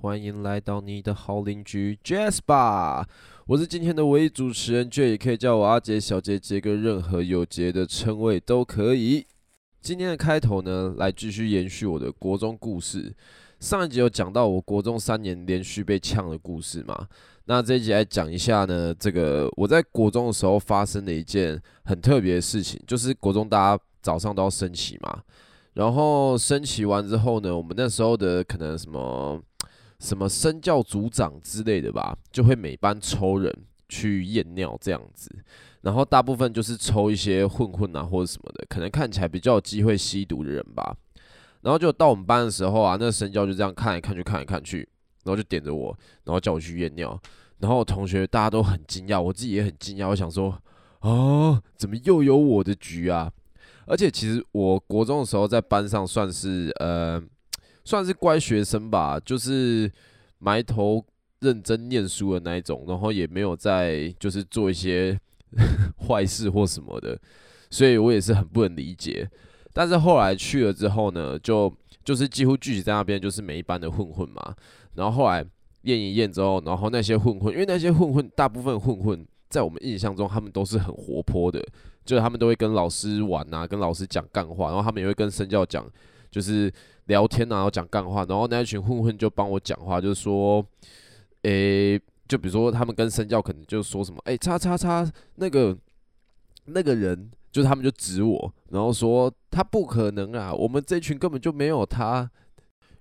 欢迎来到你的好邻居 Jasper，我是今天的唯一主持人 J，也可以叫我阿杰、小杰、杰哥，任何有杰的称谓都可以。今天的开头呢，来继续延续我的国中故事。上一集有讲到我国中三年连续被呛的故事嘛？那这一集来讲一下呢，这个我在国中的时候发生的一件很特别的事情，就是国中大家早上都要升旗嘛，然后升旗完之后呢，我们那时候的可能什么。什么升教组长之类的吧，就会每班抽人去验尿这样子，然后大部分就是抽一些混混啊或者什么的，可能看起来比较有机会吸毒的人吧。然后就到我们班的时候啊，那个生教就这样看来看去看来看去，然后就点着我，然后叫我去验尿。然后同学大家都很惊讶，我自己也很惊讶，我想说啊，怎么又有我的局啊？而且其实我国中的时候在班上算是呃。算是乖学生吧，就是埋头认真念书的那一种，然后也没有在就是做一些 坏事或什么的，所以我也是很不能理解。但是后来去了之后呢，就就是几乎聚集在那边，就是每一班的混混嘛。然后后来验一验之后，然后那些混混，因为那些混混大部分混混在我们印象中，他们都是很活泼的，就是他们都会跟老师玩啊，跟老师讲干话，然后他们也会跟生教讲，就是。聊天啊，然后讲干话，然后那一群混混就帮我讲话，就是说，诶、就比如说他们跟生教可能就说什么，诶、欸，叉叉叉那个那个人，就他们就指我，然后说他不可能啊，我们这群根本就没有他。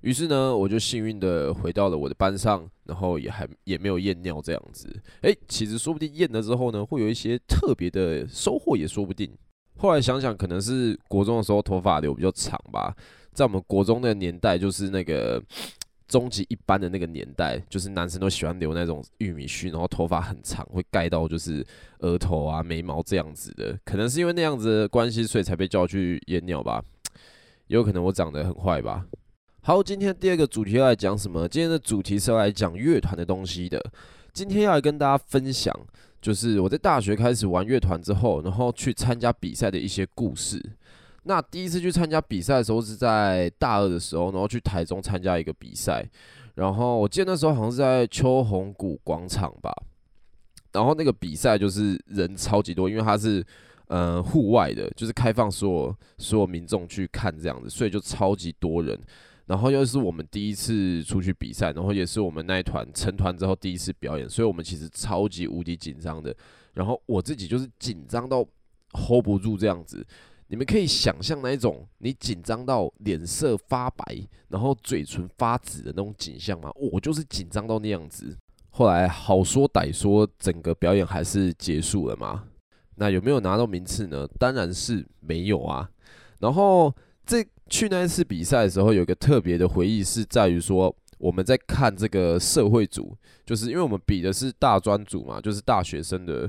于是呢，我就幸运的回到了我的班上，然后也还也没有验尿这样子。诶、其实说不定验了之后呢，会有一些特别的收获也说不定。后来想想，可能是国中的时候头发留比较长吧。在我们国中那个年代，就是那个终极一般的那个年代，就是男生都喜欢留那种玉米须，然后头发很长，会盖到就是额头啊、眉毛这样子的。可能是因为那样子的关系，所以才被叫去验尿吧。也有可能我长得很坏吧。好，今天第二个主题要来讲什么？今天的主题是要来讲乐团的东西的。今天要来跟大家分享，就是我在大学开始玩乐团之后，然后去参加比赛的一些故事。那第一次去参加比赛的时候是在大二的时候，然后去台中参加一个比赛，然后我记得那时候好像是在秋红谷广场吧，然后那个比赛就是人超级多，因为它是呃户外的，就是开放所有所有民众去看这样子，所以就超级多人，然后又是我们第一次出去比赛，然后也是我们那一团成团之后第一次表演，所以我们其实超级无敌紧张的，然后我自己就是紧张到 hold 不住这样子。你们可以想象那一种你紧张到脸色发白，然后嘴唇发紫的那种景象吗？我就是紧张到那样子。后来好说歹说，整个表演还是结束了嘛。那有没有拿到名次呢？当然是没有啊。然后这去那一次比赛的时候，有一个特别的回忆是在于说，我们在看这个社会组，就是因为我们比的是大专组嘛，就是大学生的。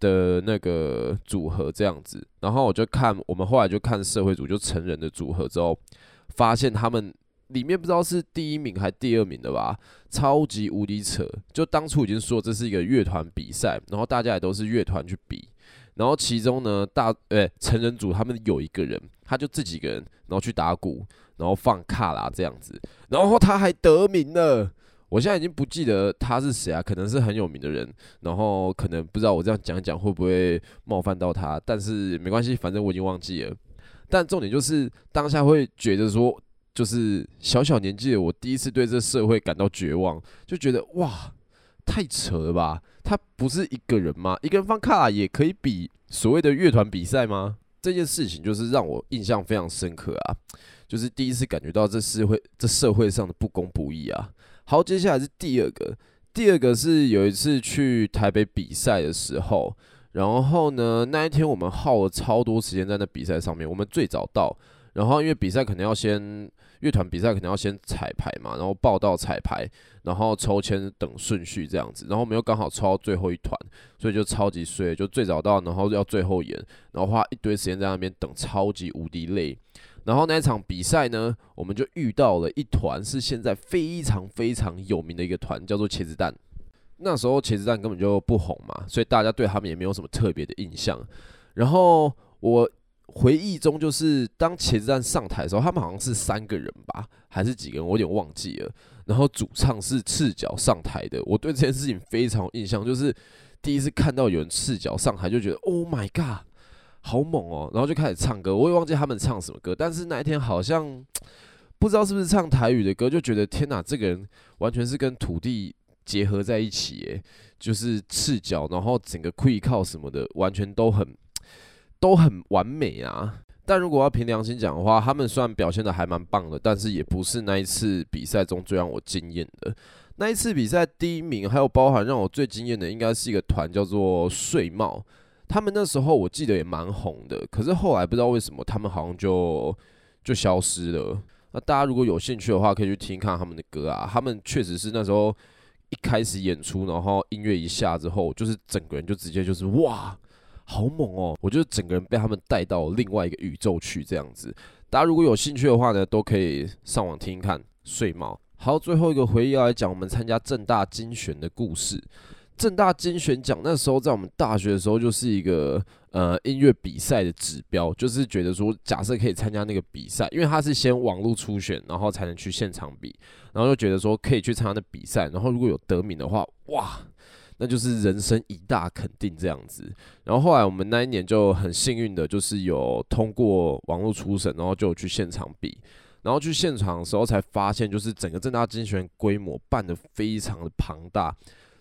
的那个组合这样子，然后我就看，我们后来就看社会组，就成人的组合之后，发现他们里面不知道是第一名还第二名的吧，超级无敌扯。就当初已经说这是一个乐团比赛，然后大家也都是乐团去比，然后其中呢大诶、成人组他们有一个人，他就自己一个人，然后去打鼓，然后放卡拉这样子，然后他还得名了。我现在已经不记得他是谁啊，可能是很有名的人，然后可能不知道我这样讲讲会不会冒犯到他，但是没关系，反正我已经忘记了。但重点就是当下会觉得说，就是小小年纪的我第一次对这社会感到绝望，就觉得哇，太扯了吧？他不是一个人吗？一个人放卡也可以比所谓的乐团比赛吗？这件事情就是让我印象非常深刻啊，就是第一次感觉到这社会这社会上的不公不义啊。好，接下来是第二个。第二个是有一次去台北比赛的时候，然后呢，那一天我们耗了超多时间在那比赛上面。我们最早到，然后因为比赛可能要先乐团比赛，可能要先彩排嘛，然后报到彩排，然后抽签等顺序这样子。然后我们又刚好抽到最后一团，所以就超级衰，就最早到，然后要最后演，然后花一堆时间在那边等，超级无敌累。然后那一场比赛呢，我们就遇到了一团是现在非常非常有名的一个团，叫做茄子蛋。那时候茄子蛋根本就不红嘛，所以大家对他们也没有什么特别的印象。然后我回忆中就是当茄子蛋上台的时候，他们好像是三个人吧，还是几个人，我有点忘记了。然后主唱是赤脚上台的，我对这件事情非常有印象，就是第一次看到有人赤脚上台，就觉得 Oh my God，好猛哦！然后就开始唱歌，我也忘记他们唱什么歌，但是那一天好像 不知道是不是唱台语的歌，就觉得天哪，这个人完全是跟土地结合在一起，耶，就是赤脚，然后整个跪靠什么的，完全都很 都很完美啊。但如果要凭良心讲的话，他们虽然表现的还蛮棒的，但是也不是那一次比赛中最让我惊艳的。那一次比赛第一名，还有包含让我最惊艳的，应该是一个团叫做睡帽。他们那时候我记得也蛮红的，可是后来不知道为什么他们好像就就消失了。那大家如果有兴趣的话，可以去听看他们的歌啊。他们确实是那时候一开始演出，然后音乐一下之后，就是整个人就直接就是哇。好猛哦！我觉得整个人被他们带到另外一个宇宙去，这样子。大家如果有兴趣的话呢，都可以上网听听看睡帽。好，最后一个回忆要来讲我们参加正大金选的故事。正大金选奖那时候在我们大学的时候就是一个呃音乐比赛的指标，就是觉得说假设可以参加那个比赛，因为他是先网络初选，然后才能去现场比，然后就觉得说可以去参加那比赛，然后如果有得名的话，哇！那就是人生一大肯定这样子，然后后来我们那一年就很幸运的，就是有通过网络初审，然后就去现场比，然后去现场的时候才发现，就是整个正大金选规模办得非常的庞大，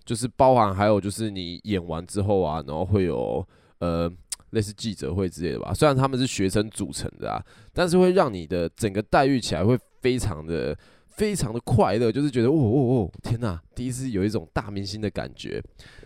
就是包含还有就是你演完之后啊，然后会有呃类似记者会之类的吧，虽然他们是学生组成的啊，但是会让你的整个待遇起来会非常的。非常的快乐，就是觉得哦哦哦，天哪！第一次有一种大明星的感觉。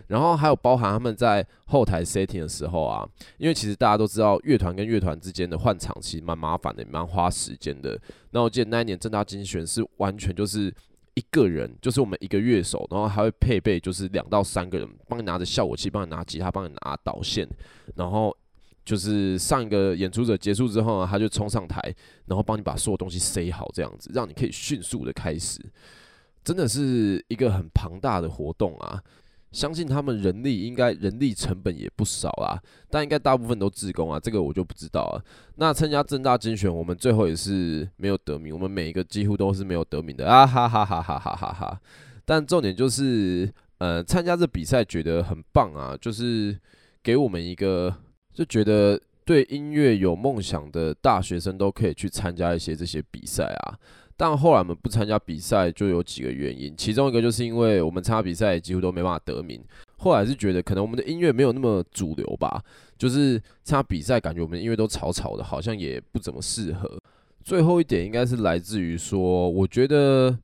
然后还有包含他们在后台 setting 的时候啊，因为其实大家都知道，乐团跟乐团之间的换场其实蛮麻烦的，蛮花时间的。那我记得那一年正大金选是完全就是一个人，就是我们一个乐手，然后还会配备就是两到三个人，帮你拿着效果器，帮你拿吉他，帮你拿导线，然后。就是上一个演出者结束之后呢，他就冲上台，然后帮你把所有东西塞好，这样子让你可以迅速的开始，真的是一个很庞大的活动啊！相信他们人力应该人力成本也不少啊，但应该大部分都自工啊，这个我就不知道了。那参加正大金选，我们最后也是没有得名，我们每一个几乎都是没有得名的啊哈哈哈哈哈哈哈！但重点就是，呃，参加这比赛觉得很棒啊，就是给我们一个。就觉得对音乐有梦想的大学生都可以去参加一些这些比赛啊，但后来我们不参加比赛就有几个原因，其中一个就是因为我们参加比赛几乎都没办法得名，后来是觉得可能我们的音乐没有那么主流吧，就是参加比赛感觉我们音乐都吵吵的，好像也不怎么适合。最后一点应该是来自于说，我觉得。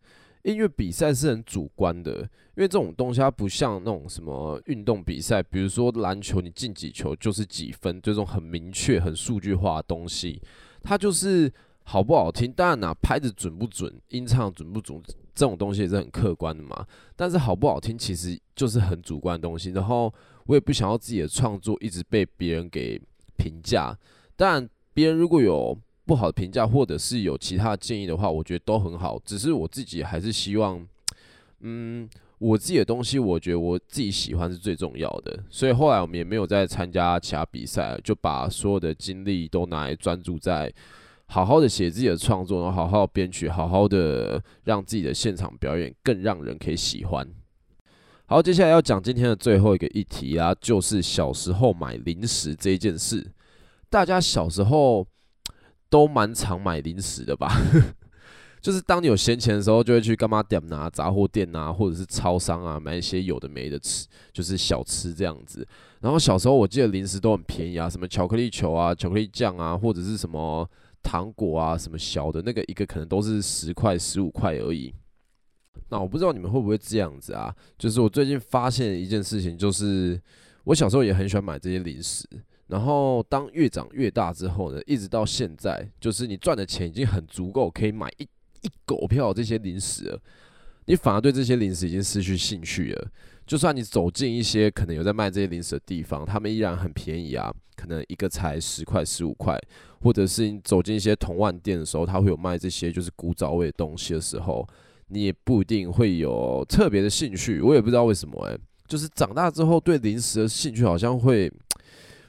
音乐比赛是很主观的，因为这种东西它不像那种什么运动比赛，比如说篮球，你进几球就是几分，这种很明确、很数据化的东西，它就是好不好听。当然啦，拍子准不准，音唱准不准，这种东西也是很客观的嘛。但是好不好听，其实就是很主观的东西。然后我也不想要自己的创作一直被别人给评价。当然，别人如果有。不好的评价，或者是有其他建议的话，我觉得都很好。只是我自己还是希望，嗯，我自己的东西，我觉得我自己喜欢是最重要的。所以后来我们也没有再参加其他比赛，就把所有的精力都拿来专注在好好的写自己的创作，然后好好编曲，好好的让自己的现场表演更让人可以喜欢。好，接下来要讲今天的最后一个议题啊，就是小时候买零食这件事。大家小时候。都蛮常买零食的吧，就是当你有闲钱的时候，就会去柑仔店啊、杂货店啊，或者是超商啊，买一些有的没的吃，就是小吃这样子。然后小时候我记得零食都很便宜啊，什么巧克力球啊、巧克力酱啊，或者是什么糖果啊，什么小的那个一个可能都是十块、十五块而已。那我不知道你们会不会这样子啊？就是我最近发现一件事情，就是我小时候也很喜欢买这些零食。然后当越长越大之后呢，一直到现在，就是你赚的钱已经很足够，可以买一一狗票这些零食了，你反而对这些零食已经失去兴趣了。就算你走进一些可能有在卖这些零食的地方，他们依然很便宜啊，可能一个才十块、十五块，或者是你走进一些童玩店的时候，他会有卖这些就是古早味的东西的时候，你也不一定会有特别的兴趣。我也不知道为什么、欸，诶，就是长大之后对零食的兴趣好像会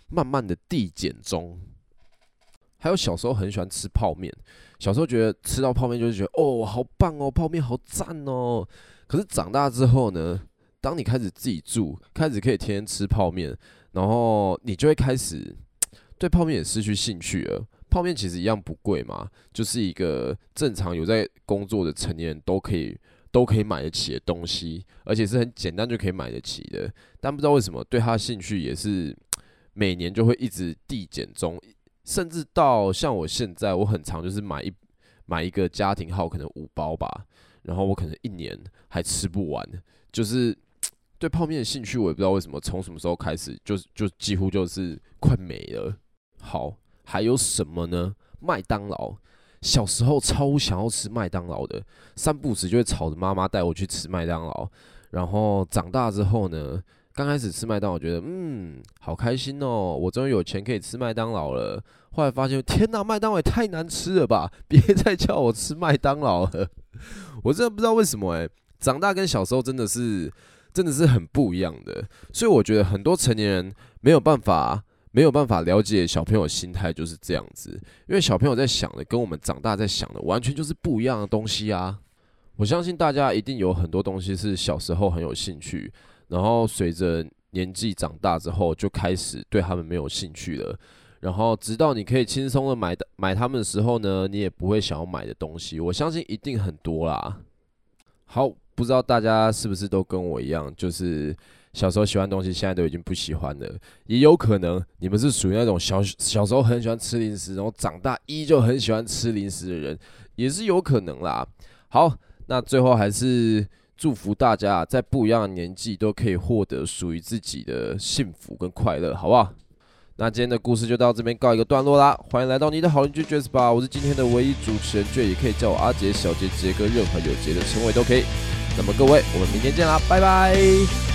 慢慢的递减中。还有小时候很喜欢吃泡面，小时候觉得吃到泡面就是觉得哦，好棒哦，泡面好赞哦。可是长大之后呢，当你开始自己住，开始可以天天吃泡面，然后你就会开始对泡面也失去兴趣了。泡面其实一样不贵嘛，就是一个正常有在工作的成年人都可以都可以买得起的东西，而且是很简单就可以买得起的。但不知道为什么对他的兴趣也是每年就会一直递减中。甚至到像我现在，我很常就是买一买一个家庭号，可能五包吧，然后我可能一年还吃不完。就是对泡面的兴趣，我也不知道为什么，从什么时候开始就就几乎就是快没了。好，还有什么呢？麦当劳，小时候超想要吃麦当劳的，三不时就会吵着妈妈带我去吃麦当劳。然后长大之后呢？刚开始吃麦当劳，觉得嗯，好开心哦，我终于有钱可以吃麦当劳了。后来发现，天哪，麦当劳也太难吃了吧！别再叫我吃麦当劳了。我真的不知道为什么诶，长大跟小时候真的是真的是很不一样的。所以我觉得很多成年人没有办法没有办法了解小朋友心态就是这样子，因为小朋友在想的跟我们长大在想的完全就是不一样的东西啊。我相信大家一定有很多东西是小时候很有兴趣。然后随着年纪长大之后，就开始对他们没有兴趣了。然后直到你可以轻松的买的买他们的时候呢，你也不会想要买的东西，我相信一定很多啦。好，不知道大家是不是都跟我一样，就是小时候喜欢的东西，现在都已经不喜欢了。也有可能你们是属于那种小小时候很喜欢吃零食，然后长大依旧很喜欢吃零食的人，也是有可能啦。好，那最后还是。祝福大家在不一样的年纪都可以获得属于自己的幸福跟快乐，好不好？那今天的故事就到这边告一个段落啦。欢迎来到你的好邻居杰斯吧，我是今天的唯一主持人杰，也可以叫我阿杰、小杰、杰哥，任何有杰的称谓都可以。那么各位，我们明天见啦，拜拜。